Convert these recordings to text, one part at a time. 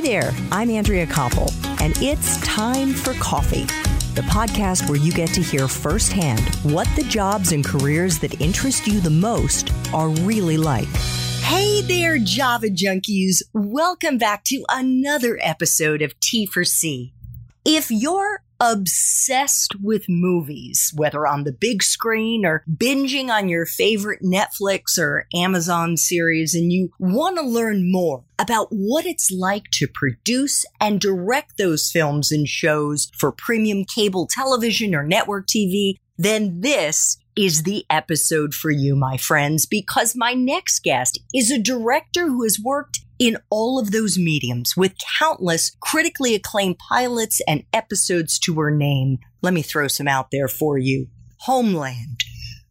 Hi there, I'm Andrea Koppel, and it's time for coffee, the podcast where you get to hear firsthand what the jobs and careers that interest you the most are really like. Hey there, Java junkies. Welcome back to another episode of T for C. If you're obsessed with movies, whether on the big screen or binging on your favorite Netflix or Amazon series, and you want to learn more about what it's like to produce and direct those films and shows for premium cable television or network TV, then this is the episode for you, my friends, because my next guest is a director who has worked in all of those mediums with countless critically acclaimed pilots and episodes to her name. Let me throw some out there for you. Homeland,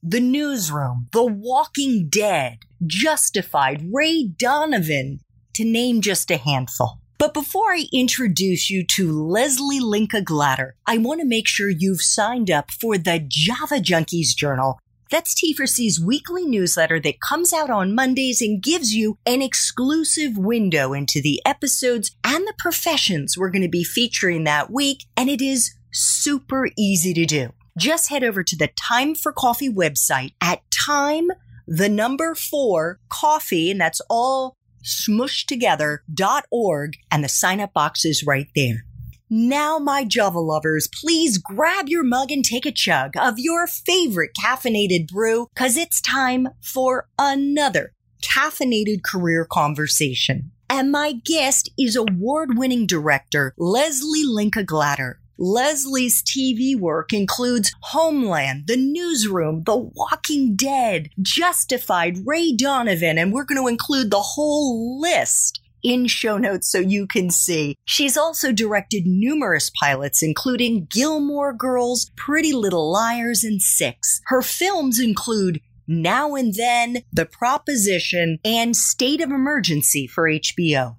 The Newsroom, The Walking Dead, Justified, Ray Donovan, to name just a handful. But before I introduce you to Lesli Linka Glatter, I want to make sure you've signed up for the Java Junkies Journal that's T4C's weekly newsletter that comes out on Mondays and gives you an exclusive window into the episodes and the professions we're going to be featuring that week. And it is super easy to do. Just head over to the Time for Coffee website at time, the number four coffee, and that's all smushed together dot org, and the sign up box is right there. Now, my Java lovers, please grab your mug and take a chug of your favorite caffeinated brew, cause it's time for another caffeinated career conversation. And my guest is award winning director Lesli Linka Glatter. Lesli's TV work includes Homeland, The Newsroom, The Walking Dead, Justified, Ray Donovan, and we're going to include the whole list in show notes so you can see. She's also directed numerous pilots, including Gilmore Girls, Pretty Little Liars, and Six. Her films include Now and Then, The Proposition, and State of Emergency for HBO.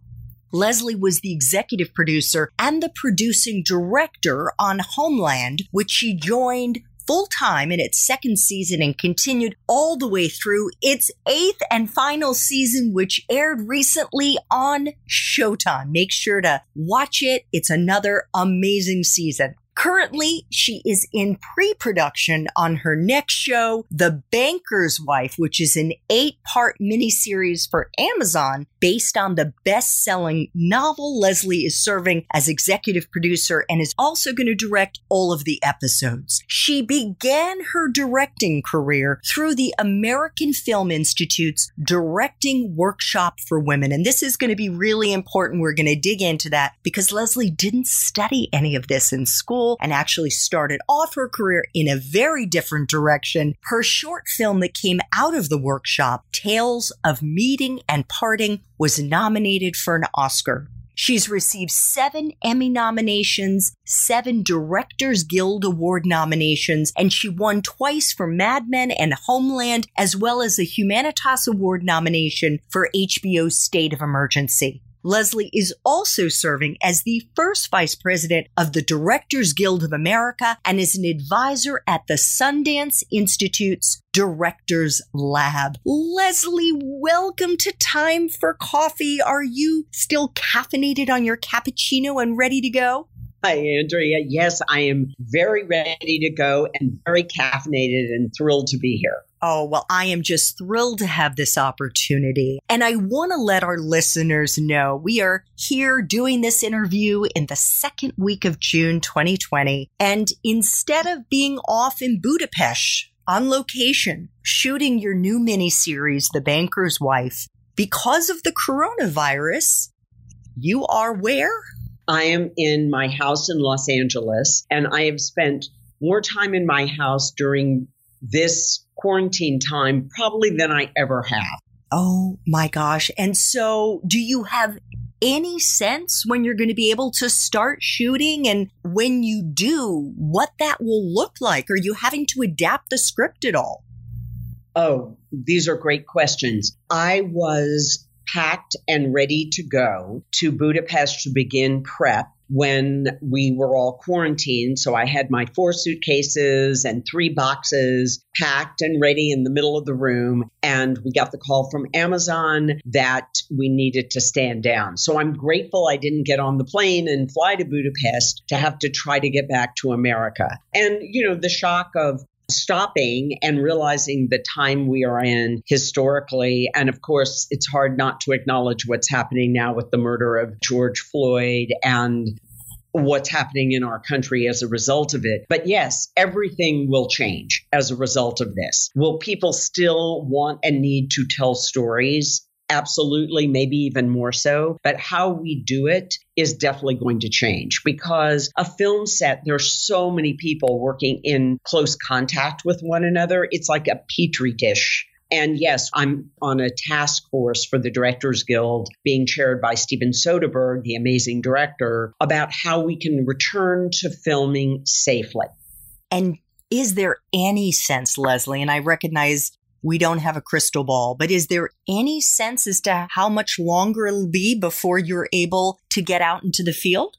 Lesli was the executive producer and the producing director on Homeland, which she joined full time in its second season and continued all the way through its eighth and final season, which aired recently on Showtime. Make sure to watch it. It's another amazing season. Currently, she is in pre production on her next show, The Banker's Wife, which is an eight part miniseries for Amazon based on the best selling novel Lesli is serving as executive producer and is also going to direct all of the episodes. She began her directing career through the American Film Institute's Directing Workshop for Women. And this is going to be really important. We're going to dig into that because Lesli didn't study any of this in school and actually started off her career in a very different direction. Her short film that came out of the workshop, Tales of Meeting and Parting, was nominated for an Oscar. She's received seven Emmy nominations, seven Directors Guild Award nominations, and she won twice for Mad Men and Homeland, as well as a Humanitas Award nomination for HBO's State of Emergency. Lesli is also serving as the first vice president of the Directors Guild of America and is an advisor at the Sundance Institute's Directors Lab. Lesli, welcome to Time for Coffee. Are you still caffeinated on your cappuccino and ready to go? Hi, Andrea. Yes, I am very ready to go and very caffeinated and thrilled to be here. Oh, well, I am just thrilled to have this opportunity. And I want to let our listeners know we are here doing this interview in the second week of June 2020. And instead of being off in Budapest on location, shooting your new miniseries, The Banker's Wife, because of the coronavirus, you are where? I am in my house in Los Angeles, and I have spent more time in my house during this quarantine time probably than I ever have. Oh my gosh. And so, do you have any sense when you're going to be able to start shooting? And when you do, what that will look like? Are you having to adapt the script at all? Oh, these are great questions. I was packed and ready to go to Budapest to begin prep. When we were all quarantined. So I had my four suitcases and three boxes packed and ready in the middle of the room. And we got the call from Amazon that we needed to stand down. So I'm grateful I didn't get on the plane and fly to Budapest to have to try to get back to America. And, you know, the shock of stopping and realizing the time we are in historically. And of course, it's hard not to acknowledge what's happening now with the murder of George Floyd and what's happening in our country as a result of it. But yes, everything will change as a result of this. Will people still want and need to tell stories? Absolutely, maybe even more so. But how we do it is definitely going to change because a film set, there's so many people working in close contact with one another. It's like a petri dish. And yes, I'm on a task force for the Directors Guild being chaired by Steven Soderbergh, the amazing director, about how we can return to filming safely. And is there any sense, Lesli, and I recognize we don't have a crystal ball, but is there any sense as to how much longer it'll be before you're able to get out into the field?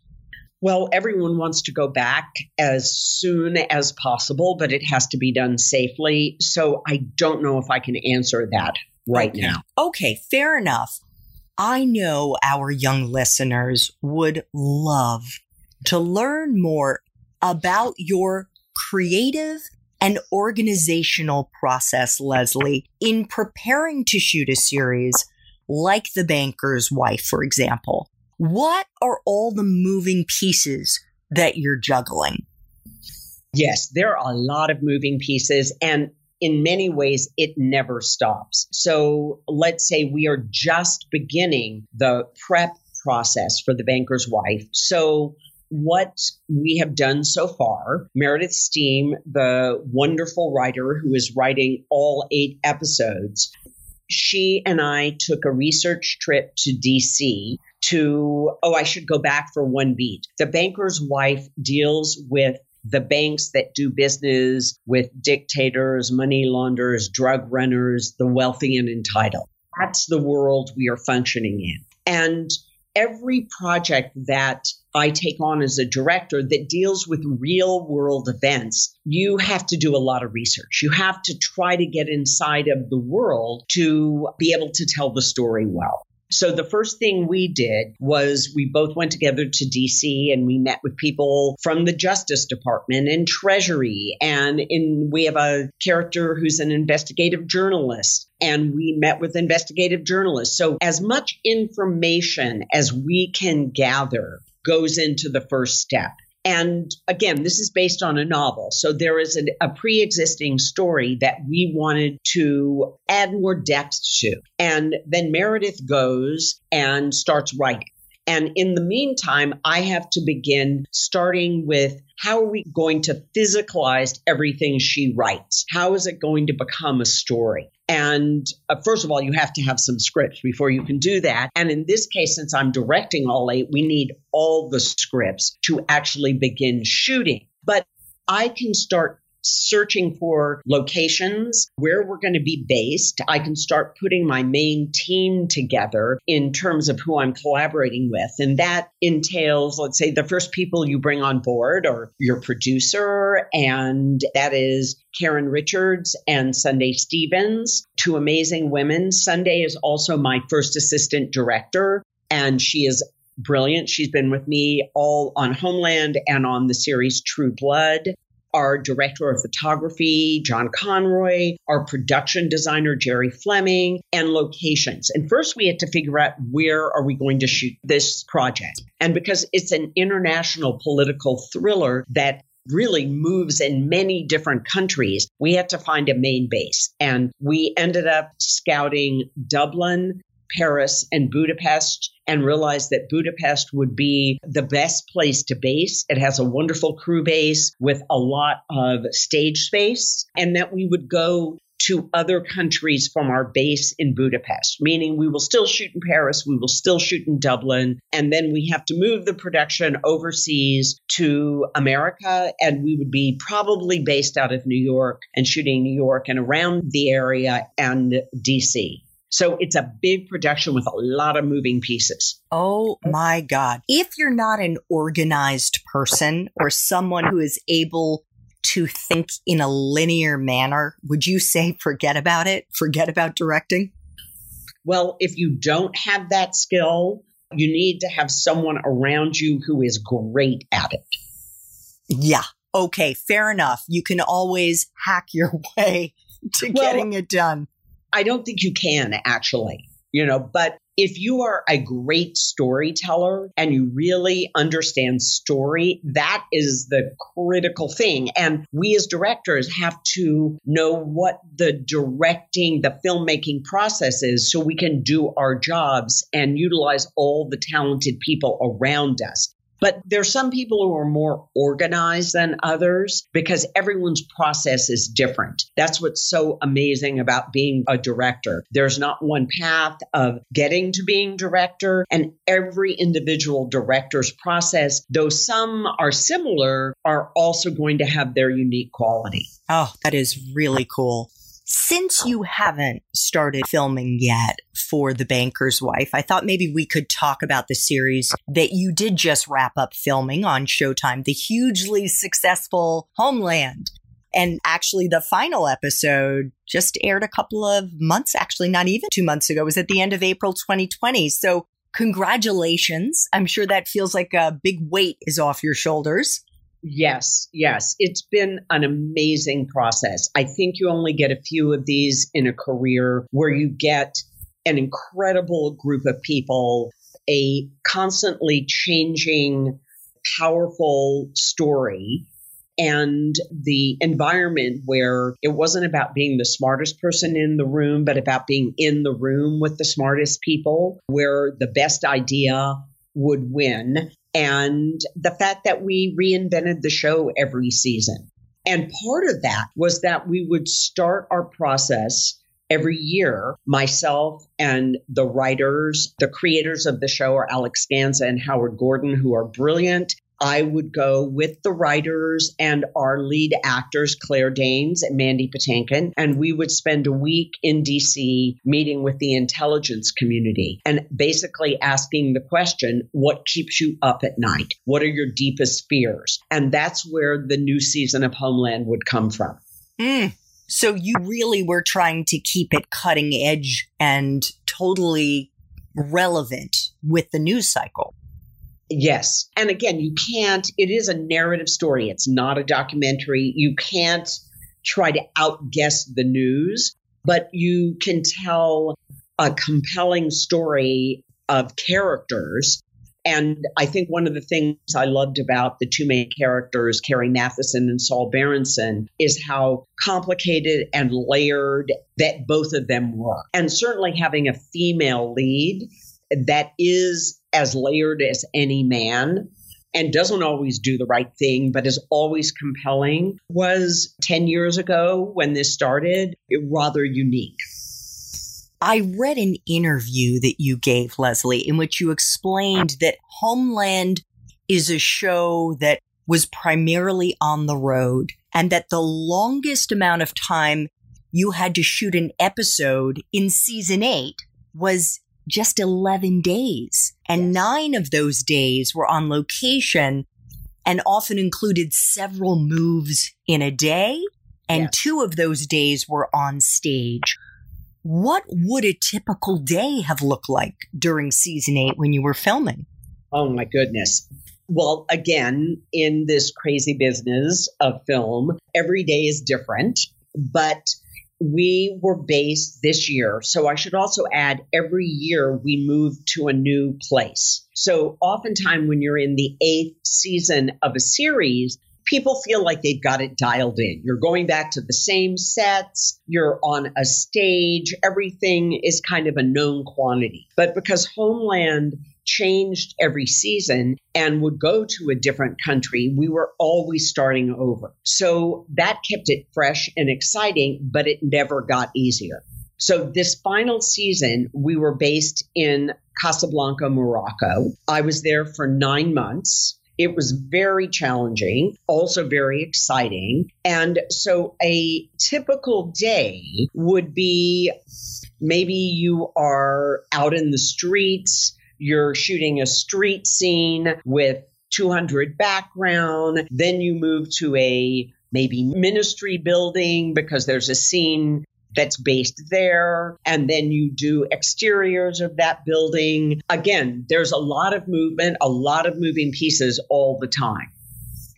Well, everyone wants to go back as soon as possible, but it has to be done safely. So I don't know if I can answer that right okay. now. Okay, fair enough. I know our young listeners would love to learn more about your creative and organizational process, Lesli, in preparing to shoot a series like The Banker's Wife, for example? What are all the moving pieces that you're juggling? Yes, there are a lot of moving pieces. And in many ways, it never stops. So let's say we are just beginning the prep process for the banker's wife. So what we have done so far. Meredith Stiehm, the wonderful writer who is writing all eight episodes, she and I took a research trip to DC to, oh, I should go back for one beat. The banker's wife deals with the banks that do business with dictators, money launderers, drug runners, the wealthy and entitled. That's the world we are functioning in. And every project that I take on as a director that deals with real world events, you have to do a lot of research. You have to try to get inside of the world to be able to tell the story well. So the first thing we did was we both went together to DC and we met with people from the Justice Department and Treasury. And in, we have a character who's an investigative journalist and we met with investigative journalists. So as much information as we can gather goes into the first step. And again, this is based on a novel. So there is a, a pre existing story that we wanted to add more depth to. And then Meredith goes and starts writing. And in the meantime, I have to begin starting with how are we going to physicalize everything she writes? How is it going to become a story? And uh, first of all, you have to have some scripts before you can do that. And in this case, since I'm directing all eight, we need all the scripts to actually begin shooting. But I can start searching for locations where we're going to be based. I can start putting my main team together in terms of who I'm collaborating with. And that entails, let's say, the first people you bring on board are your producer, and that is Karen Richards and Sunday Stevens, two amazing women. Sunday is also my first assistant director, and she is brilliant. She's been with me all on Homeland and on the series True Blood our director of photography, John Conroy, our production designer, Jerry Fleming, and locations. And first we had to figure out where are we going to shoot this project. And because it's an international political thriller that really moves in many different countries, we had to find a main base. And we ended up scouting Dublin, Paris, and Budapest and realized that Budapest would be the best place to base. It has a wonderful crew base with a lot of stage space, and that we would go to other countries from our base in Budapest, meaning we will still shoot in Paris, we will still shoot in Dublin, and then we have to move the production overseas to America, and we would be probably based out of New York and shooting New York and around the area and DC. So it's a big production with a lot of moving pieces. Oh my God. If you're not an organized person or someone who is able to think in a linear manner, would you say forget about it? Forget about directing? Well, if you don't have that skill, you need to have someone around you who is great at it. Yeah. Okay. Fair enough. You can always hack your way to well, getting it done. I don't think you can actually, you know, but if you are a great storyteller and you really understand story, that is the critical thing. And we as directors have to know what the directing, the filmmaking process is so we can do our jobs and utilize all the talented people around us. But there's some people who are more organized than others because everyone's process is different. That's what's so amazing about being a director. There's not one path of getting to being director and every individual director's process, though some are similar, are also going to have their unique quality. Oh, that is really cool. Since you haven't started filming yet for The Banker's Wife, I thought maybe we could talk about the series that you did just wrap up filming on Showtime, the hugely successful Homeland. And actually, the final episode just aired a couple of months, actually, not even two months ago, it was at the end of April 2020. So, congratulations. I'm sure that feels like a big weight is off your shoulders. Yes, yes. It's been an amazing process. I think you only get a few of these in a career where you get an incredible group of people, a constantly changing, powerful story, and the environment where it wasn't about being the smartest person in the room, but about being in the room with the smartest people, where the best idea would win and the fact that we reinvented the show every season. And part of that was that we would start our process every year. Myself and the writers, the creators of the show are Alex Gansa and Howard Gordon, who are brilliant. I would go with the writers and our lead actors, Claire Danes and Mandy Patinkin, and we would spend a week in DC meeting with the intelligence community and basically asking the question, what keeps you up at night? What are your deepest fears? And that's where the new season of Homeland would come from. Mm. So you really were trying to keep it cutting edge and totally relevant with the news cycle. Yes. And again, you can't, it is a narrative story. It's not a documentary. You can't try to outguess the news, but you can tell a compelling story of characters. And I think one of the things I loved about the two main characters, Carrie Mathison and Saul Berenson, is how complicated and layered that both of them were. And certainly having a female lead that is as layered as any man and doesn't always do the right thing, but is always compelling, was 10 years ago when this started rather unique. I read an interview that you gave, Lesli, in which you explained that Homeland is a show that was primarily on the road and that the longest amount of time you had to shoot an episode in season eight was just 11 days. And nine of those days were on location and often included several moves in a day. And yes. two of those days were on stage. What would a typical day have looked like during season eight when you were filming? Oh my goodness. Well, again, in this crazy business of film, every day is different, but we were based this year. So I should also add every year we move to a new place. So oftentimes when you're in the eighth season of a series, people feel like they've got it dialed in. You're going back to the same sets, you're on a stage, everything is kind of a known quantity. But because Homeland changed every season and would go to a different country, we were always starting over. So that kept it fresh and exciting, but it never got easier. So this final season, we were based in Casablanca, Morocco. I was there for nine months. It was very challenging, also very exciting. And so a typical day would be maybe you are out in the streets, you're shooting a street scene with 200 background, then you move to a maybe ministry building because there's a scene that's based there. And then you do exteriors of that building. Again, there's a lot of movement, a lot of moving pieces all the time.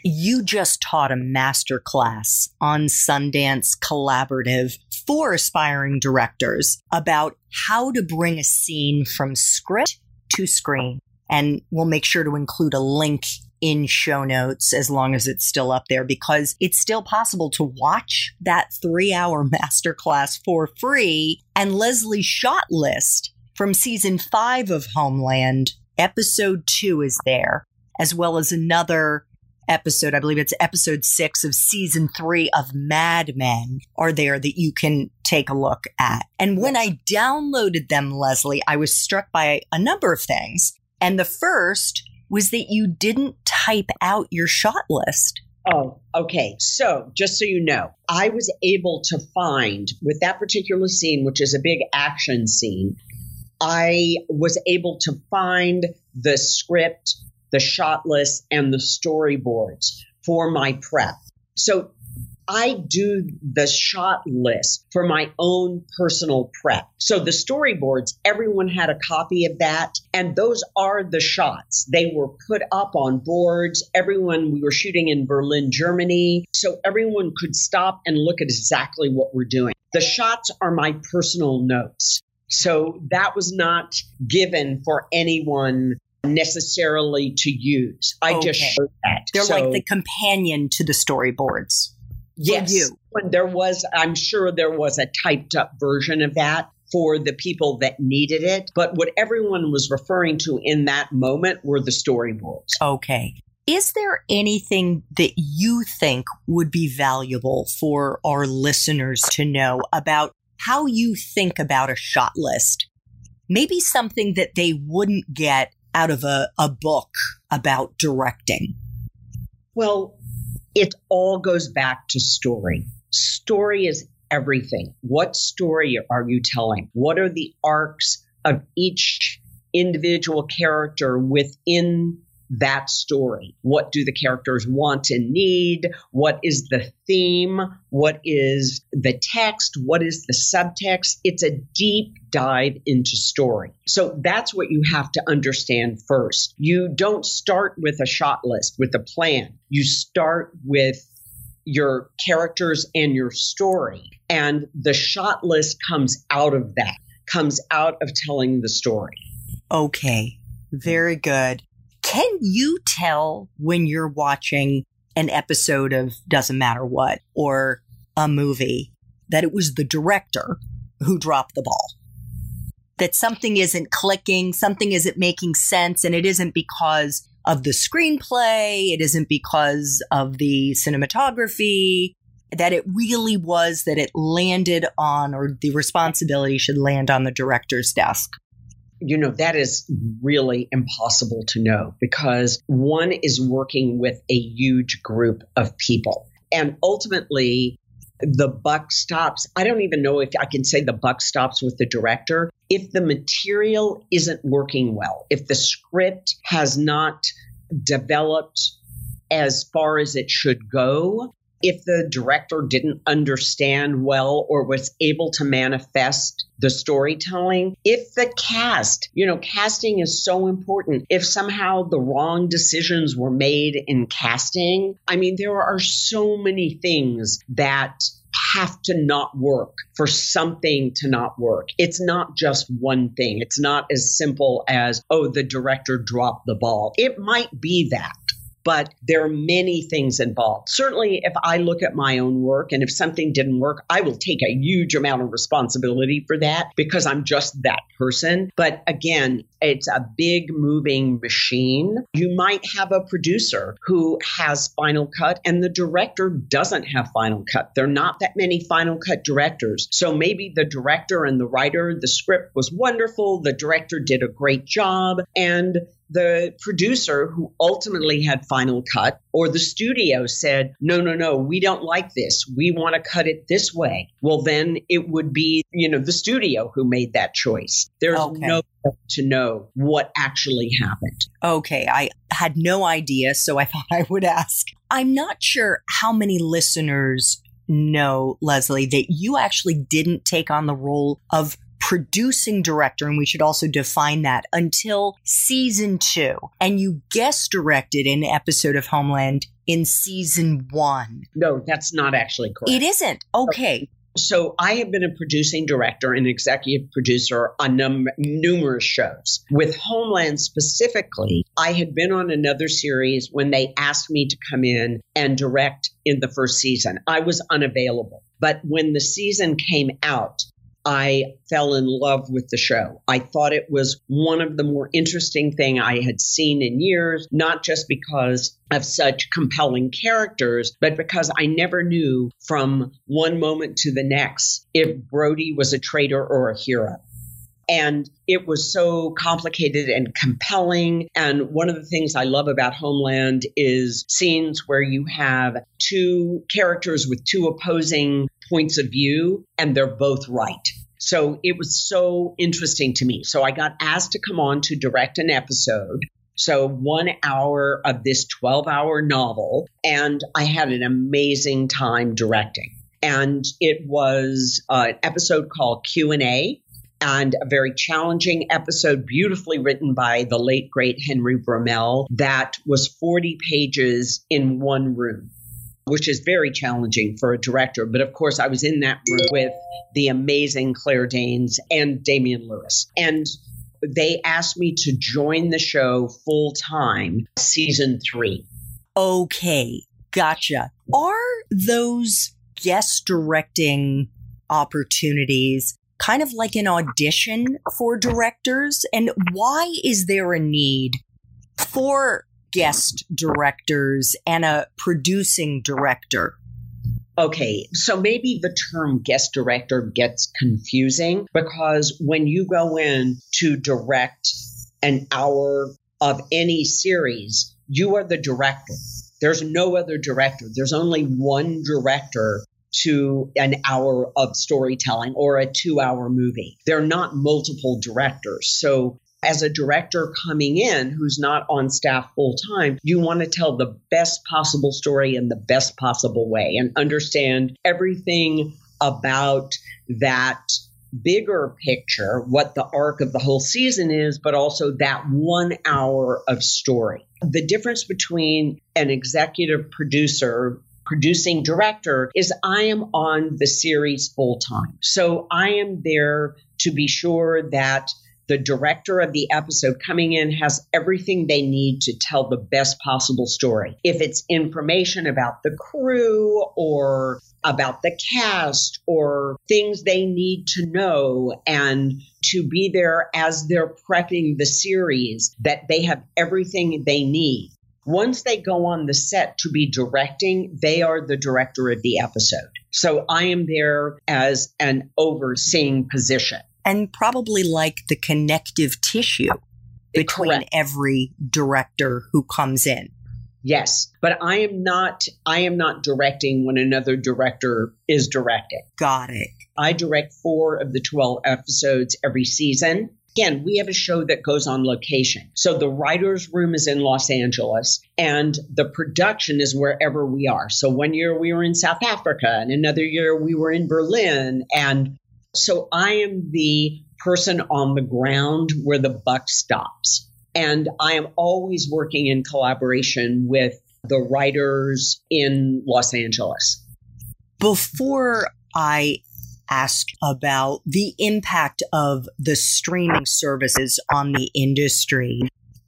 You just taught a master class on Sundance Collaborative for aspiring directors about how to bring a scene from script to screen. And we'll make sure to include a link in show notes as long as it's still up there because it's still possible to watch that three hour masterclass for free. And Lesli's shot list from season five of Homeland, episode two is there, as well as another episode. I believe it's episode six of season three of Mad Men are there that you can take a look at. And when I downloaded them, Lesli, I was struck by a number of things. And the first was that you didn't type out your shot list. Oh, okay. So, just so you know, I was able to find with that particular scene, which is a big action scene, I was able to find the script, the shot list, and the storyboards for my prep. So, I do the shot list for my own personal prep. So the storyboards, everyone had a copy of that. And those are the shots. They were put up on boards. Everyone, we were shooting in Berlin, Germany. So everyone could stop and look at exactly what we're doing. The shots are my personal notes. So that was not given for anyone necessarily to use. I okay. just showed that. They're so, like the companion to the storyboards yes. you. When there was, I'm sure there was a typed up version of that for the people that needed it. But what everyone was referring to in that moment were the storyboards. Okay. Is there anything that you think would be valuable for our listeners to know about how you think about a shot list? Maybe something that they wouldn't get out of a, a book about directing. Well, it all goes back to story. Story is everything. What story are you telling? What are the arcs of each individual character within that story. What do the characters want and need? What is the theme? What is the text? What is the subtext? It's a deep dive into story. So that's what you have to understand first. You don't start with a shot list, with a plan. You start with your characters and your story. And the shot list comes out of that, comes out of telling the story. Okay. Very good. Can you tell when you're watching an episode of Doesn't Matter What or a movie that it was the director who dropped the ball? That something isn't clicking, something isn't making sense, and it isn't because of the screenplay, it isn't because of the cinematography, that it really was that it landed on, or the responsibility should land on the director's desk you know, that is really impossible to know because one is working with a huge group of people. And ultimately, the buck stops. I don't even know if I can say the buck stops with the director. If the material isn't working well, if the script has not developed as far as it should go, if the director didn't understand well or was able to manifest the storytelling, if the cast, you know, casting is so important. If somehow the wrong decisions were made in casting, I mean, there are so many things that have to not work for something to not work. It's not just one thing. It's not as simple as, oh, the director dropped the ball. It might be that but there are many things involved. Certainly, if I look at my own work and if something didn't work, I will take a huge amount of responsibility for that because I'm just that person. But again, it's a big moving machine. You might have a producer who has Final Cut and the director doesn't have Final Cut. There are not that many Final Cut directors. So maybe the director and the writer, the script was wonderful, the director did a great job, and the producer who ultimately had final cut or the studio said, no, no, no, we don't like this. We want to cut it this way. Well, then it would be, you know, the studio who made that choice. There's okay. no to know what actually happened. Okay. I had no idea, so I thought I would ask. I'm not sure how many listeners know, Lesli, that you actually didn't take on the role of producing director, and we should also define that until season two. And you guest directed an episode of Homeland in season one. No, that's not actually correct. It isn't. Okay. So I have been a producing director and executive producer on num- numerous shows. With Homeland specifically, I had been on another series when they asked me to come in and direct in the first season. I was unavailable. But when the season came out, I fell in love with the show. I thought it was one of the more interesting thing I had seen in years, not just because of such compelling characters, but because I never knew from one moment to the next if Brody was a traitor or a hero. And it was so complicated and compelling. And one of the things I love about Homeland is scenes where you have two characters with two opposing points of view, and they're both right. So it was so interesting to me. So I got asked to come on to direct an episode. So, one hour of this 12 hour novel, and I had an amazing time directing. And it was an episode called Q&A and a very challenging episode, beautifully written by the late, great Henry Bromell, that was 40 pages in one room which is very challenging for a director. But of course, I was in that room with the amazing Claire Danes and Damian Lewis. And they asked me to join the show full time, season three. Okay, gotcha. Are those guest directing opportunities kind of like an audition for directors? And why is there a need for guest directors and a producing director? Okay, so maybe the term guest director gets confusing because when you go in to direct an hour of any series, you are the director. There's no other director. There's only one director to an hour of storytelling or a two hour movie. They're not multiple directors. So as a director coming in who's not on staff full time, you want to tell the best possible story in the best possible way and understand everything about that bigger picture, what the arc of the whole season is, but also that one hour of story. The difference between an executive producer producing director is I am on the series full time. So I am there to be sure that the director of the episode coming in has everything they need to tell the best possible story. If it's information about the crew or about the cast or things they need to know and to be there as they're prepping the series, that they have everything they need. Once they go on the set to be directing, they are the director of the episode. So I am there as an overseeing position and probably like the connective tissue between Correct. every director who comes in. Yes, but I am not I am not directing when another director is directing. Got it. I direct 4 of the 12 episodes every season. Again, we have a show that goes on location. So the writer's room is in Los Angeles and the production is wherever we are. So one year we were in South Africa and another year we were in Berlin and so I am the person on the ground where the buck stops. And I am always working in collaboration with the writers in Los Angeles. Before I ask about the impact of the streaming services on the industry,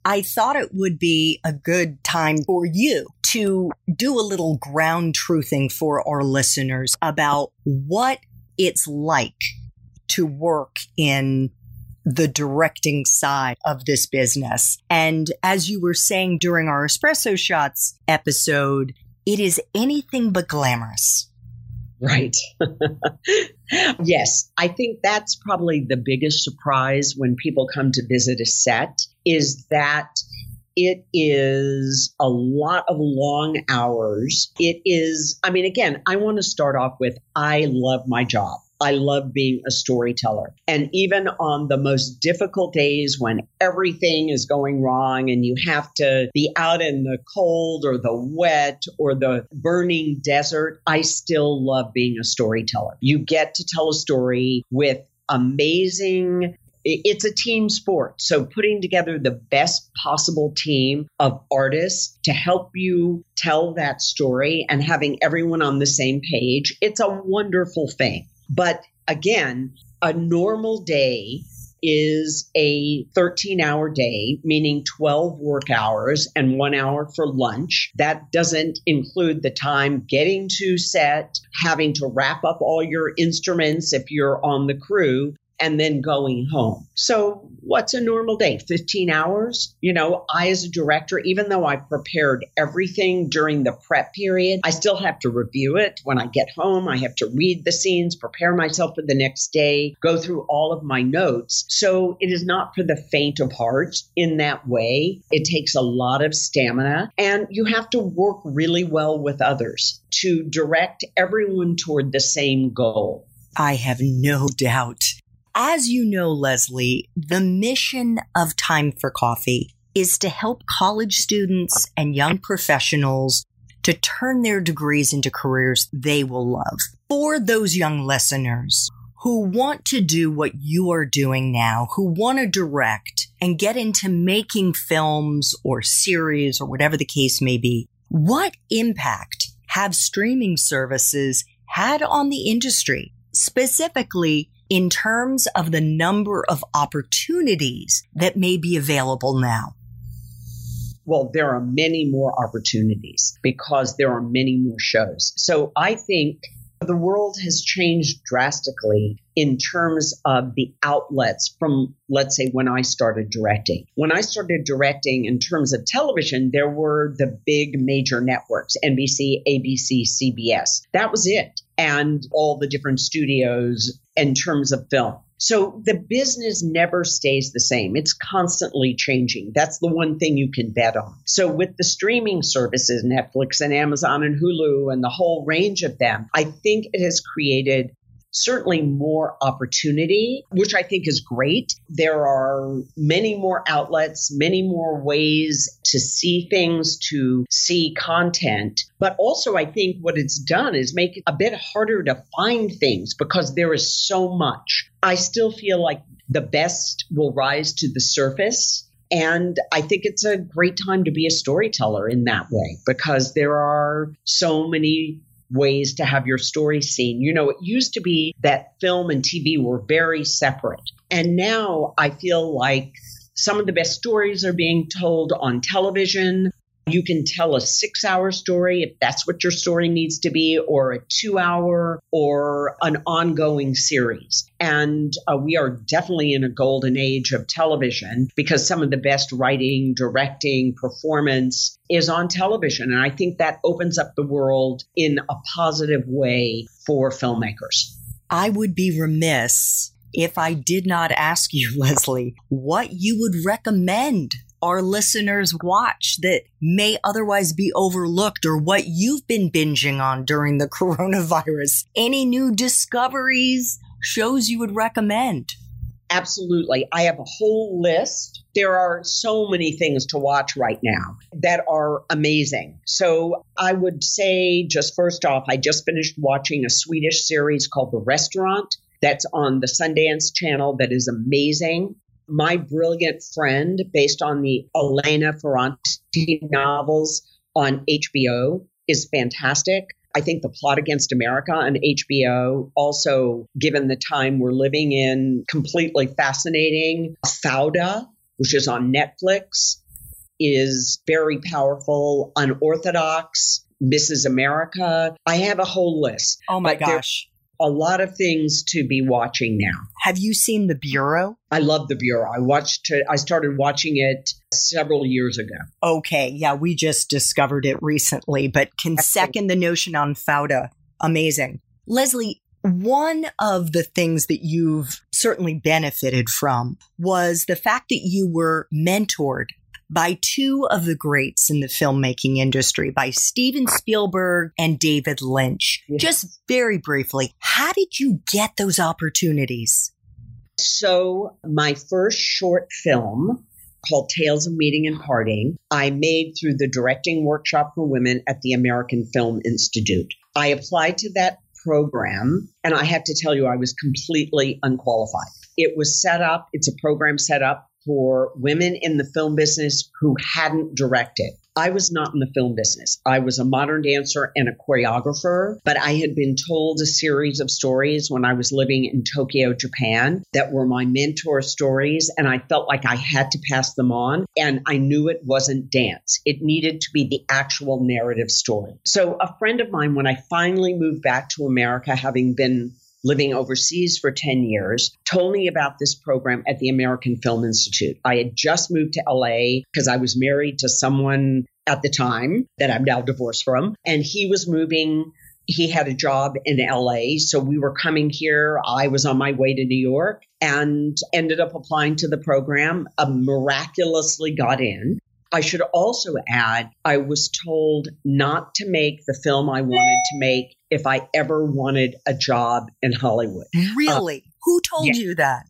I thought it would be a good time for you to do a little ground truthing for our listeners about what it's like to work in the directing side of this business. And as you were saying during our espresso shots episode, it is anything but glamorous. Right. yes, I think that's probably the biggest surprise when people come to visit a set is that it is a lot of long hours. It is, I mean, again, I want to start off with I love my job. I love being a storyteller. And even on the most difficult days when everything is going wrong and you have to be out in the cold or the wet or the burning desert, I still love being a storyteller. You get to tell a story with amazing it's a team sport. So putting together the best possible team of artists to help you tell that story and having everyone on the same page, it's a wonderful thing. But again, a normal day is a 13 hour day, meaning 12 work hours and one hour for lunch. That doesn't include the time getting to set, having to wrap up all your instruments if you're on the crew, and then going home. So, what's a normal day? 15 hours? You know, I, as a director, even though I prepared everything during the prep period, I still have to review it. When I get home, I have to read the scenes, prepare myself for the next day, go through all of my notes. So, it is not for the faint of heart in that way. It takes a lot of stamina, and you have to work really well with others to direct everyone toward the same goal. I have no doubt as you know, Lesli, the mission of Time for Coffee is to help college students and young professionals to turn their degrees into careers they will love. For those young listeners who want to do what you are doing now, who want to direct and get into making films or series or whatever the case may be, what impact have streaming services had on the industry? Specifically, in terms of the number of opportunities that may be available now? Well, there are many more opportunities because there are many more shows. So I think the world has changed drastically in terms of the outlets from, let's say, when I started directing. When I started directing in terms of television, there were the big major networks NBC, ABC, CBS. That was it. And all the different studios in terms of film. So the business never stays the same. It's constantly changing. That's the one thing you can bet on. So with the streaming services, Netflix and Amazon and Hulu and the whole range of them, I think it has created certainly more opportunity, which I think is great. There are many more outlets, many more ways to see things, to see content. But also, I think what it's done is make it a bit harder to find things because there is so much. I still feel like the best will rise to the surface. And I think it's a great time to be a storyteller in that way because there are so many ways to have your story seen. You know, it used to be that film and TV were very separate. And now I feel like some of the best stories are being told on television. You can tell a six hour story if that's what your story needs to be, or a two hour, or an ongoing series. And uh, we are definitely in a golden age of television because some of the best writing, directing, performance is on television. And I think that opens up the world in a positive way for filmmakers. I would be remiss if I did not ask you, Lesli, what you would recommend our listeners watch that may otherwise be overlooked or what you've been binging on during the coronavirus? Any new discoveries, shows you would recommend? Absolutely. I have a whole list. There are so many things to watch right now that are amazing. So I would say, just first off, I just finished watching a Swedish series called The Restaurant that's on the Sundance channel that is amazing. My Brilliant Friend, based on the Elena Ferrante novels on HBO, is fantastic. I think the plot against America on HBO, also given the time we're living in, completely fascinating. Fauda, which is on Netflix, is very powerful. Unorthodox, Mrs. America. I have a whole list. Oh my gosh a lot of things to be watching now. Have you seen The Bureau? I love The Bureau. I watched it, I started watching it several years ago. Okay, yeah, we just discovered it recently, but can second the notion on Fauda. Amazing. Lesli, one of the things that you've certainly benefited from was the fact that you were mentored by two of the greats in the filmmaking industry, by Steven Spielberg and David Lynch. Yes. Just very briefly, how did you get those opportunities? So, my first short film called Tales of Meeting and Parting, I made through the Directing Workshop for Women at the American Film Institute. I applied to that program, and I have to tell you, I was completely unqualified. It was set up, it's a program set up for women in the film business who hadn't directed. I was not in the film business. I was a modern dancer and a choreographer, but I had been told a series of stories when I was living in Tokyo, Japan, that were my mentor stories. And I felt like I had to pass them on. And I knew it wasn't dance, it needed to be the actual narrative story. So, a friend of mine, when I finally moved back to America, having been living overseas for 10 years, told me about this program at the American Film Institute. I had just moved to LA because I was married to someone at the time that I'm now divorced from, and he was moving. He had a job in LA. So we were coming here. I was on my way to New York and ended up applying to the program. Uh, miraculously got in. I should also add, I was told not to make the film I wanted to make if I ever wanted a job in Hollywood. Really? Uh, Who told yeah. you that?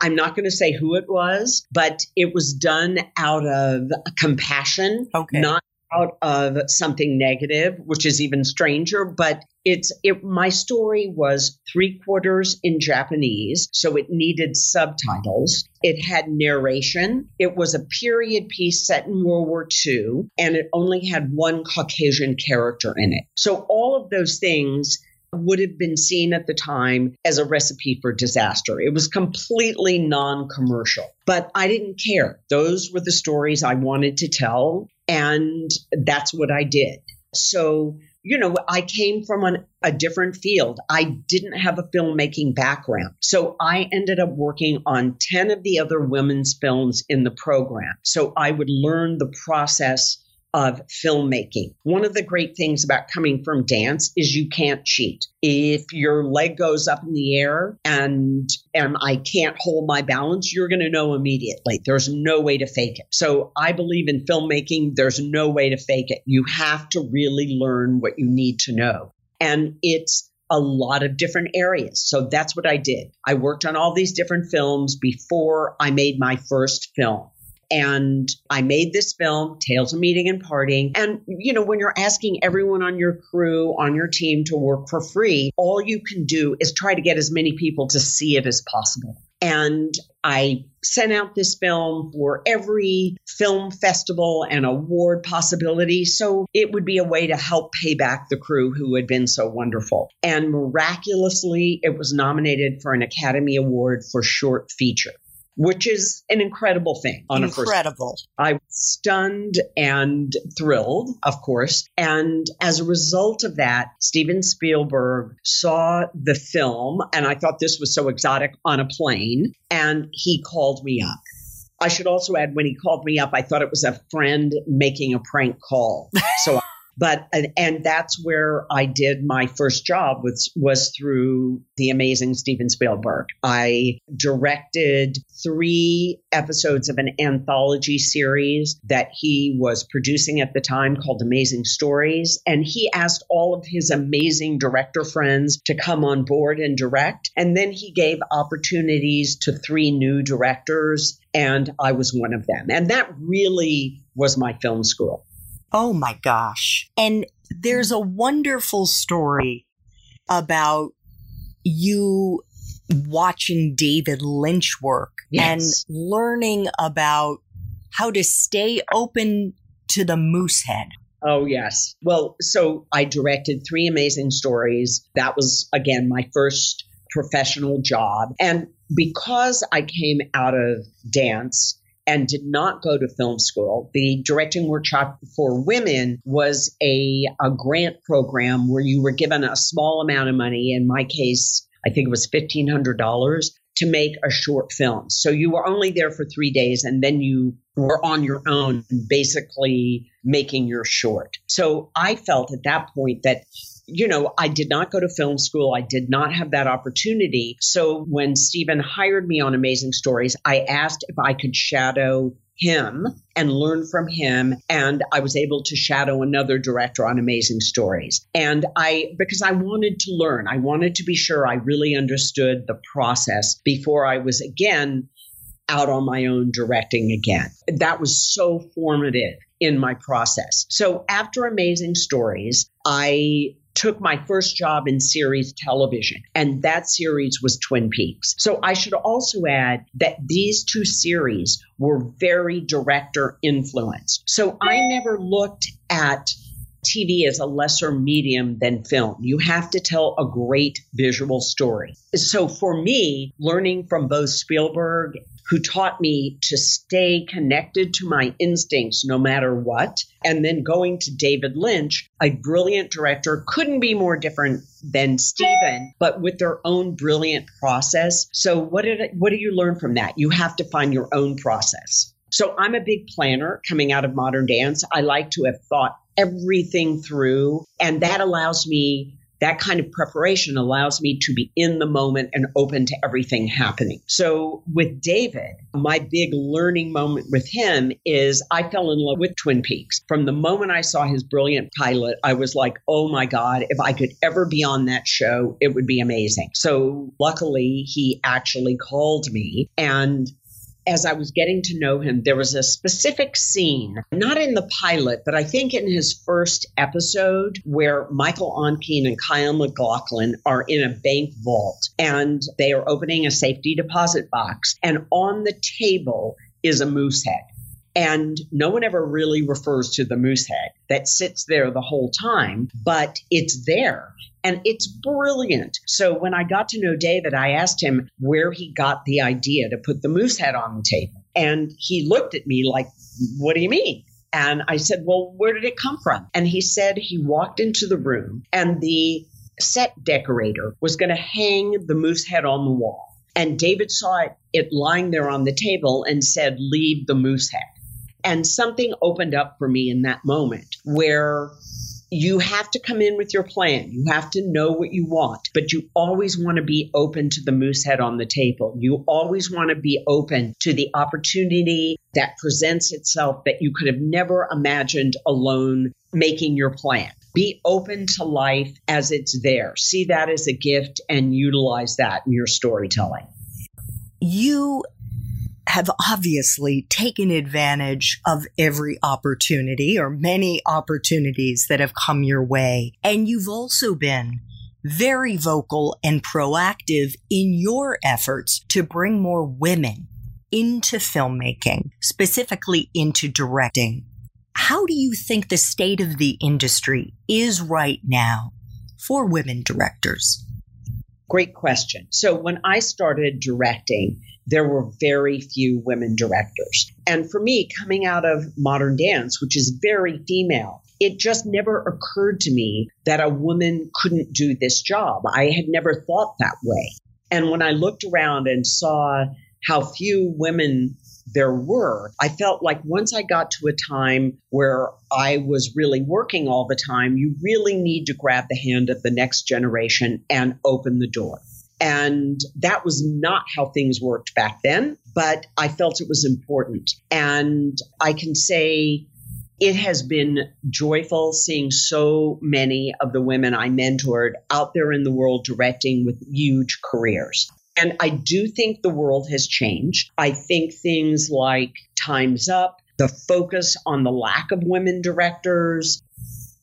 I'm not going to say who it was, but it was done out of compassion, okay. not out of something negative, which is even stranger. But it's it. My story was three quarters in Japanese, so it needed subtitles. It had narration. It was a period piece set in World War II, and it only had one Caucasian character in it. So all of those things would have been seen at the time as a recipe for disaster. It was completely non commercial, but I didn't care. Those were the stories I wanted to tell. And that's what I did. So, you know, I came from an, a different field. I didn't have a filmmaking background. So I ended up working on 10 of the other women's films in the program. So I would learn the process of filmmaking. One of the great things about coming from dance is you can't cheat. If your leg goes up in the air and and I can't hold my balance, you're going to know immediately. There's no way to fake it. So I believe in filmmaking, there's no way to fake it. You have to really learn what you need to know. And it's a lot of different areas. So that's what I did. I worked on all these different films before I made my first film. And I made this film, Tales of Meeting and Parting. And, you know, when you're asking everyone on your crew, on your team to work for free, all you can do is try to get as many people to see it as possible. And I sent out this film for every film festival and award possibility. So it would be a way to help pay back the crew who had been so wonderful. And miraculously, it was nominated for an Academy Award for short feature which is an incredible thing on incredible. I was stunned and thrilled, of course. And as a result of that, Steven Spielberg saw the film, and I thought this was so exotic on a plane, and he called me up. I should also add, when he called me up, I thought it was a friend making a prank call. So but and, and that's where I did my first job was was through the amazing Steven Spielberg. I directed three episodes of an anthology series that he was producing at the time called Amazing Stories, and he asked all of his amazing director friends to come on board and direct, and then he gave opportunities to three new directors, and I was one of them, and that really was my film school. Oh my gosh. And there's a wonderful story about you watching David Lynch work yes. and learning about how to stay open to the moose head. Oh, yes. Well, so I directed three amazing stories. That was, again, my first professional job. And because I came out of dance, and did not go to film school. The directing workshop for women was a, a grant program where you were given a small amount of money. In my case, I think it was $1,500 to make a short film. So you were only there for three days and then you were on your own, basically making your short. So I felt at that point that you know, I did not go to film school. I did not have that opportunity. So when Steven hired me on Amazing Stories, I asked if I could shadow him and learn from him. And I was able to shadow another director on Amazing Stories. And I, because I wanted to learn, I wanted to be sure I really understood the process before I was again out on my own directing again. That was so formative in my process. So after Amazing Stories, I took my first job in series television, and that series was Twin Peaks. So I should also add that these two series were very director influenced. So I never looked at TV as a lesser medium than film. You have to tell a great visual story. So for me, learning from both Spielberg who taught me to stay connected to my instincts no matter what. And then going to David Lynch, a brilliant director, couldn't be more different than Steven, but with their own brilliant process. So what did what do you learn from that? You have to find your own process. So I'm a big planner coming out of modern dance. I like to have thought everything through, and that allows me that kind of preparation allows me to be in the moment and open to everything happening. So with David, my big learning moment with him is I fell in love with Twin Peaks. From the moment I saw his brilliant pilot, I was like, oh my God, if I could ever be on that show, it would be amazing. So luckily, he actually called me and as I was getting to know him, there was a specific scene, not in the pilot, but I think in his first episode, where Michael Ontkean and Kyle MacLachlan are in a bank vault and they are opening a safety deposit box. And on the table is a moose head. And no one ever really refers to the moose head that sits there the whole time, but it's there and it's brilliant. So when I got to know David, I asked him where he got the idea to put the moose head on the table. And he looked at me like, What do you mean? And I said, Well, where did it come from? And he said he walked into the room and the set decorator was going to hang the moose head on the wall. And David saw it, lying there on the table and said, Leave the moose head. And something opened up for me in that moment where you have to come in with your plan. You have to know what you want, but you always want to be open to the moose head on the table. You always want to be open to the opportunity that presents itself that you could have never imagined alone making your plan. Be open to life as it's there. See that as a gift and utilize that in your storytelling. You have obviously taken advantage of every opportunity or many opportunities that have come your way. And you've also been very vocal and proactive in your efforts to bring more women into filmmaking, specifically into directing. How do you think the state of the industry is right now for women directors? Great question. So when I started directing, there were very few women directors. And for me, coming out of modern dance, which is very female, it just never occurred to me that a woman couldn't do this job. I had never thought that way. And when I looked around and saw how few women there were, I felt like once I got to a time where I was really working all the time, you really need to grab the hand of the next generation and open the door. And that was not how things worked back then, but I felt it was important. And I can say it has been joyful seeing so many of the women I mentored out there in the world directing with huge careers. And I do think the world has changed. I think things like Time's Up, the focus on the lack of women directors,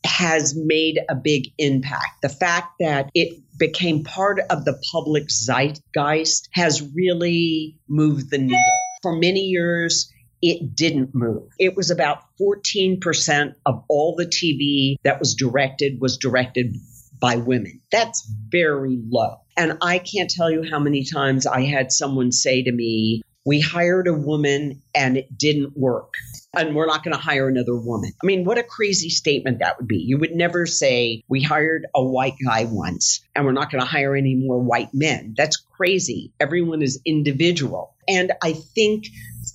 has made a big impact. The fact that it became part of the public zeitgeist has really moved the needle. For many years, it didn't move. It was about 14% of all the TV that was directed was directed by women. That's very low. And I can't tell you how many times I had someone say to me, We hired a woman and it didn't work and we're not going to hire another woman. I mean, what a crazy statement that would be. You would never say, we hired a white guy once and we're not going to hire any more white men. That's crazy. Everyone is individual. And I think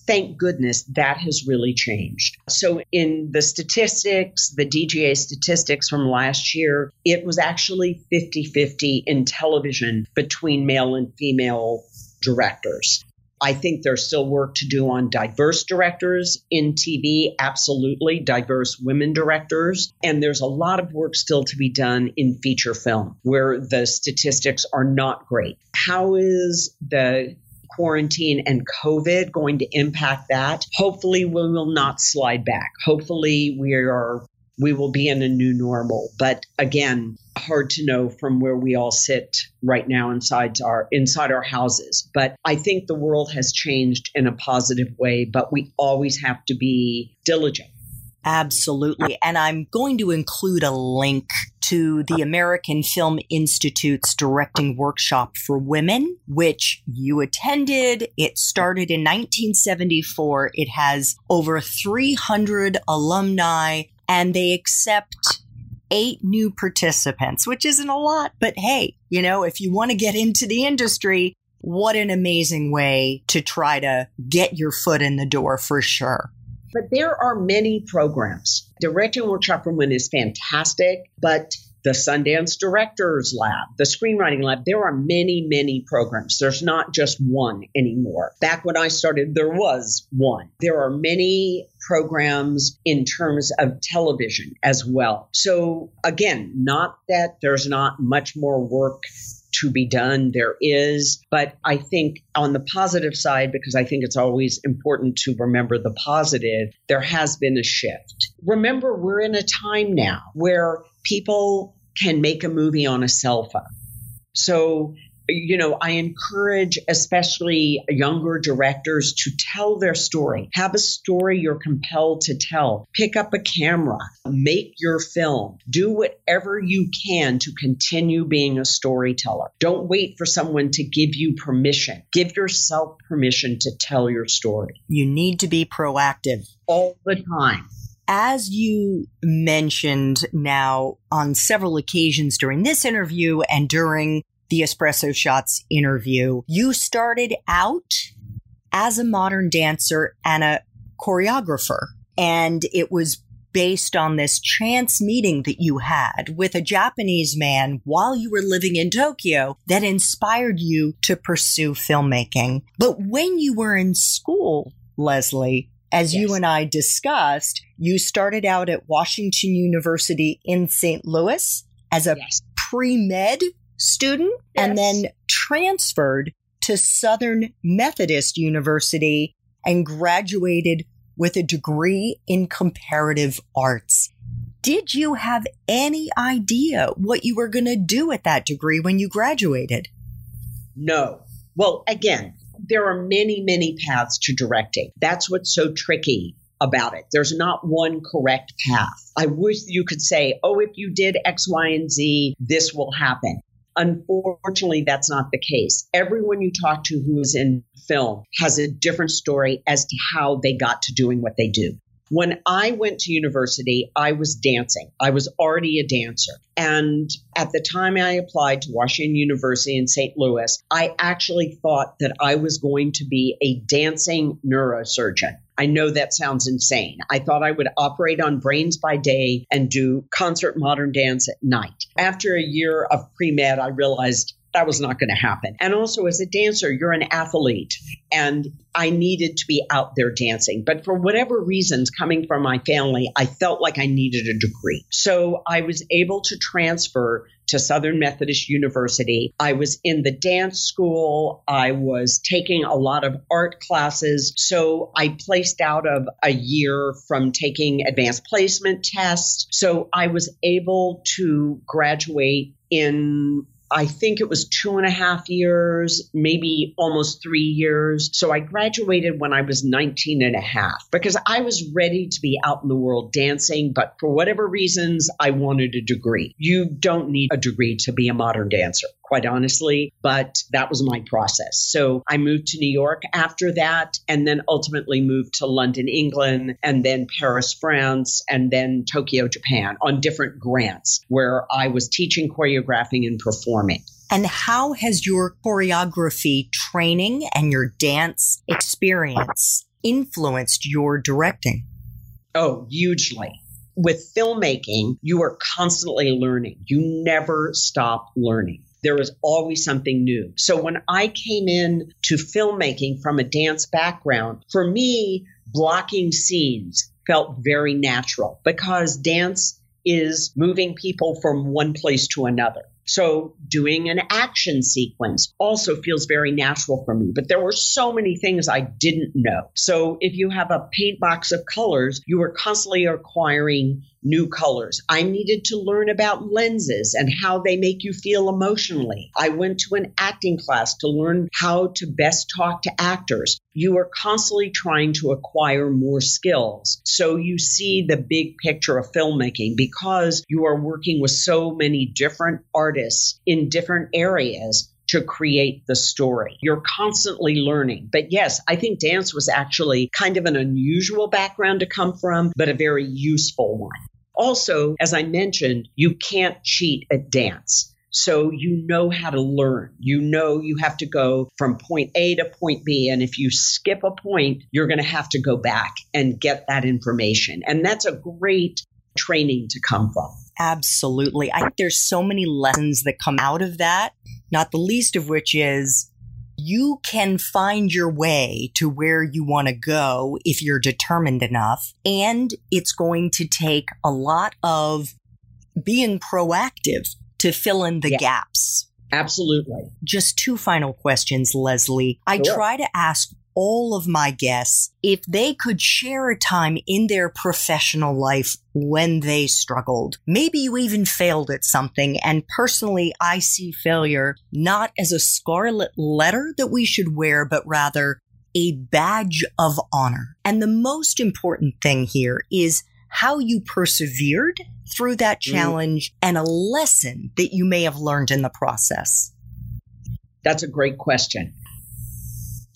thank goodness that has really changed. So, in the statistics, the DGA statistics from last year, it was actually 50 50 in television between male and female directors. I think there's still work to do on diverse directors in TV, absolutely, diverse women directors. And there's a lot of work still to be done in feature film where the statistics are not great. How is the quarantine and COVID going to impact that? Hopefully, we will not slide back. Hopefully, we are we will be in a new normal. But again, hard to know from where we all sit right now inside our inside our houses. But I think the world has changed in a positive way, but we always have to be diligent. Absolutely. And I'm going to include a link to the American Film Institute's directing workshop for women, which you attended. It started in 1974. It has over 300 alumni and they accept eight new participants, which isn't a lot, but hey, you know, if you want to get into the industry, what an amazing way to try to get your foot in the door for sure. But there are many programs. Directing Workshop for Women is fantastic, but the Sundance Directors Lab, the Screenwriting Lab. There are many, many programs. There's not just one anymore. Back when I started, there was one. There are many programs in terms of television as well. So, again, not that there's not much more work to be done. There is, but I think on the positive side, because I think it's always important to remember the positive, there has been a shift. Remember, we're in a time now where people can make a movie on a cell phone. So, you know, I encourage especially younger directors to tell their story. Have a story you're compelled to tell. Pick up a camera, make your film, do whatever you can to continue being a storyteller. Don't wait for someone to give you permission. Give yourself permission to tell your story. You need to be proactive all the time as you mentioned now on several occasions during this interview and during the Espresso Shots interview, you started out as a modern dancer and a choreographer. And it was based on this chance meeting that you had with a Japanese man while you were living in Tokyo that inspired you to pursue filmmaking. But when you were in school, Lesli, as yes. you and I discussed, you started out at Washington University in St. Louis as a yes. pre med student yes. and then transferred to Southern Methodist University and graduated with a degree in comparative arts. Did you have any idea what you were going to do with that degree when you graduated? No. Well, again, there are many, many paths to directing. That's what's so tricky about it. There's not one correct path. I wish you could say, oh, if you did X, Y, and Z, this will happen. Unfortunately, that's not the case. Everyone you talk to who is in film has a different story as to how they got to doing what they do. When I went to university, I was dancing. I was already a dancer. And at the time I applied to Washington University in St. Louis, I actually thought that I was going to be a dancing neurosurgeon. I know that sounds insane. I thought I would operate on brains by day and do concert modern dance at night. After a year of pre med, I realized that was not going to happen. And also, as a dancer, you're an athlete, and I needed to be out there dancing. But for whatever reasons, coming from my family, I felt like I needed a degree. So I was able to transfer to Southern Methodist University. I was in the dance school. I was taking a lot of art classes. So I placed out of a year from taking advanced placement tests. So I was able to graduate in I think it was two and a half years, maybe almost three years. So I graduated when I was 19 and a half because I was ready to be out in the world dancing. But for whatever reasons, I wanted a degree. You don't need a degree to be a modern dancer quite honestly, but that was my process. So I moved to New York after that and then ultimately moved to London, England, and then Paris, France, and then Tokyo, Japan on different grants where I was teaching choreographing and performing. And how has your choreography training and your dance experience influenced your directing? Oh, hugely. With filmmaking, you are constantly learning. You never stop learning. There is always something new. So when I came in to filmmaking from a dance background, for me, blocking scenes felt very natural because dance is moving people from one place to another. So doing an action sequence also feels very natural for me. But there were so many things I didn't know. So if you have a paint box of colors, you are constantly acquiring new colors. I needed to learn about lenses and how they make you feel emotionally. I went to an acting class to learn how to best talk to actors. You are constantly trying to acquire more skills. So you see the big picture of filmmaking because you are working with so many different artists in different areas to create the story. You're constantly learning. But yes, I think dance was actually kind of an unusual background to come from, but a very useful one. Also, as I mentioned, you can't cheat at dance. So you know how to learn. You know you have to go from point A to point B. And if you skip a point, you're going to have to go back and get that information. And that's a great training to come from. Absolutely. I think there's so many lessons that come out of that, not the least of which is you can find your way to where you want to go if you're determined enough. And it's going to take a lot of being proactive to fill in the yeah. gaps. Absolutely. Just two final questions, Lesli. I try to ask all of my guests if they could share a time in their professional life when they struggled. Maybe you even failed at something. And personally, I see failure not as a scarlet letter that we should wear, but rather a badge of honor. And the most important thing here is how you persevered through that mm. challenge mm. and a lesson that you may have learned in the process. That's a great question.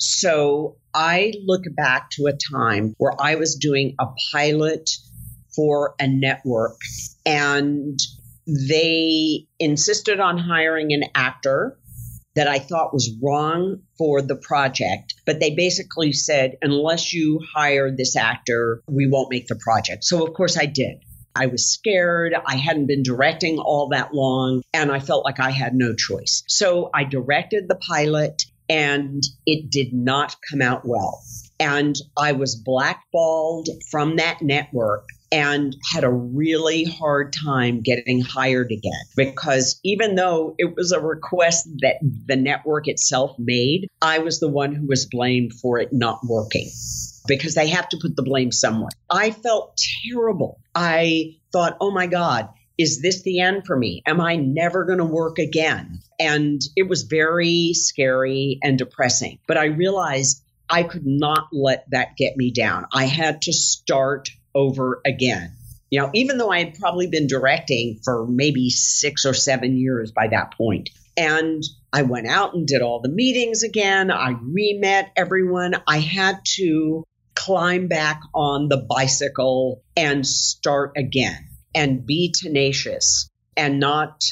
So I look back to a time where I was doing a pilot for a network and they insisted on hiring an actor that I thought was wrong for the project. But they basically said, unless you hire this actor, we won't make the project. So, of course, I did. I was scared. I hadn't been directing all that long, and I felt like I had no choice. So I directed the pilot and it did not come out well. And I was blackballed from that network and had a really hard time getting hired again because even though it was a request that the network itself made, I was the one who was blamed for it not working because they have to put the blame somewhere. I felt terrible. I thought, oh my God, is this the end for me? Am I never going to work again? And it was very scary and depressing. But I realized I could not let that get me down. I had to start over again. You know, even though I had probably been directing for maybe six or seven years by that point. And I went out and did all the meetings again. I re met everyone. I had to climb back on the bicycle and start again and be tenacious and not,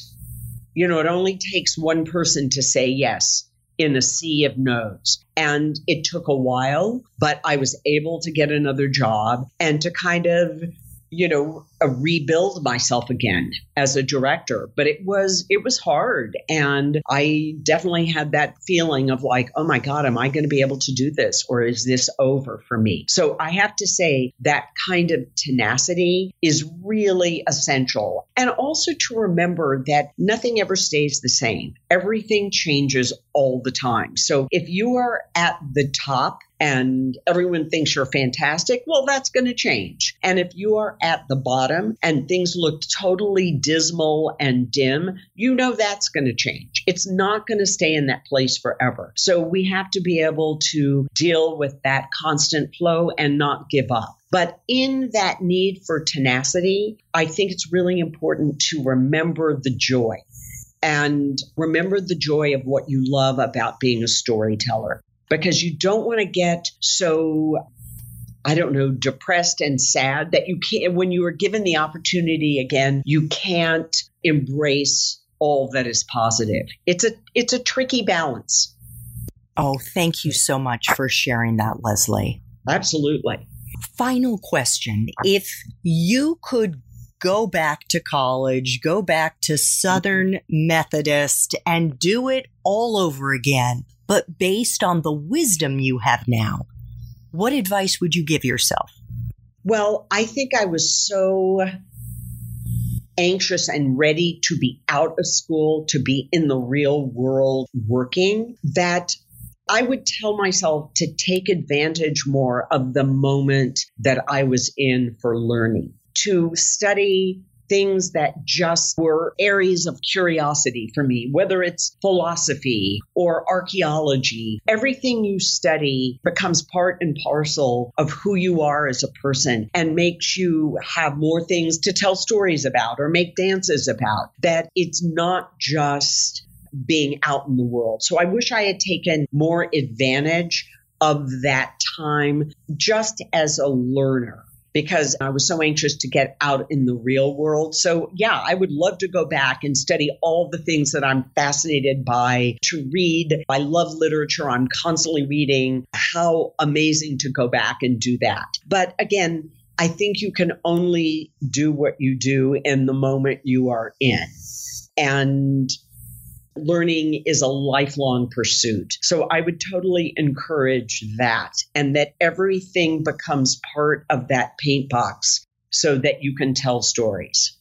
you know, it only takes one person to say yes in a sea of no's. And it took a while, but I was able to get another job and to kind of you know rebuild myself again as a director but it was it was hard. And i definitely had that feeling of like oh my god am i going to be able to do this or is this over for me? So i have to say that kind of tenacity is really essential. And also to remember that nothing ever stays the same. Everything changes all the time. So if you are at the top and everyone thinks you're fantastic, well, that's going to change. And if you are at the bottom and things look totally dismal and dim, you know that's going to change. It's not going to stay in that place forever. So we have to be able to deal with that constant flow and not give up. But in that need for tenacity, I think it's really important to remember the joy and remember the joy of what you love about being a storyteller because you don't want to get so I don't know, depressed and sad that you can't, when you are given the opportunity again, you can't embrace all that is positive. It's a, it's a tricky balance. Oh, thank you so much for sharing that, Lesli. Absolutely. Final question. If you could go back to college, go back to Southern Methodist and do it all over again, but based on the wisdom you have now, what advice would you give yourself? Well, I think I was so anxious and ready to be out of school, to be in the real world working, that I would tell myself to take advantage more of the moment that I was in for learning, to study things that just were areas of curiosity for me, whether it's philosophy or archaeology. Everything you study becomes part and parcel of who you are as a person and makes you have more things to tell stories about or make dances about. That it's not just being out in the world. So I wish I had taken more advantage of that time just as a learner because I was so anxious to get out in the real world. So, yeah, I would love to go back and study all the things that I'm fascinated by, to read. I love literature. I'm constantly reading. How amazing to go back and do that. But again, I think you can only do what you do in the moment you are in. And learning is a lifelong pursuit. So I would totally encourage that and that everything becomes part of that paint box so that you can tell stories.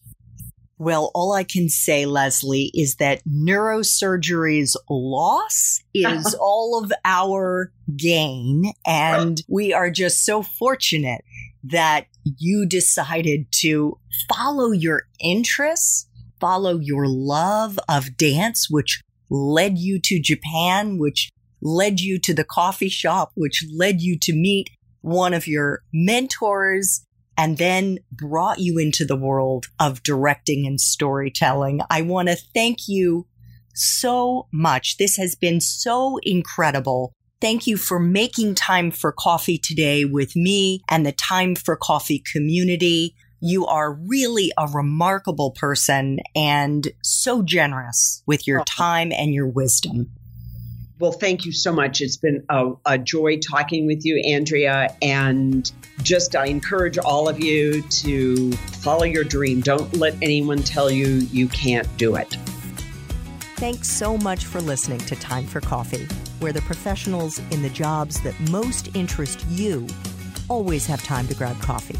Well, all I can say, Lesli, is that neurosurgery's loss is all of our gain. And we are just so fortunate that you decided to follow your interests follow your love of dance, which led you to Japan, which led you to the coffee shop, which led you to meet one of your mentors and then brought you into the world of directing and storytelling. I want to thank you so much. This has been so incredible. Thank you for making time for coffee today with me and the Time for Coffee community. You are really a remarkable person and so generous with your oh. time and your wisdom. Well, thank you so much. It's been a, a, joy talking with you, Andrea. And just I encourage all of you to follow your dream. Don't let anyone tell you you can't do it. Thanks so much for listening to Time for Coffee, where the professionals in the jobs that most interest you always have time to grab coffee.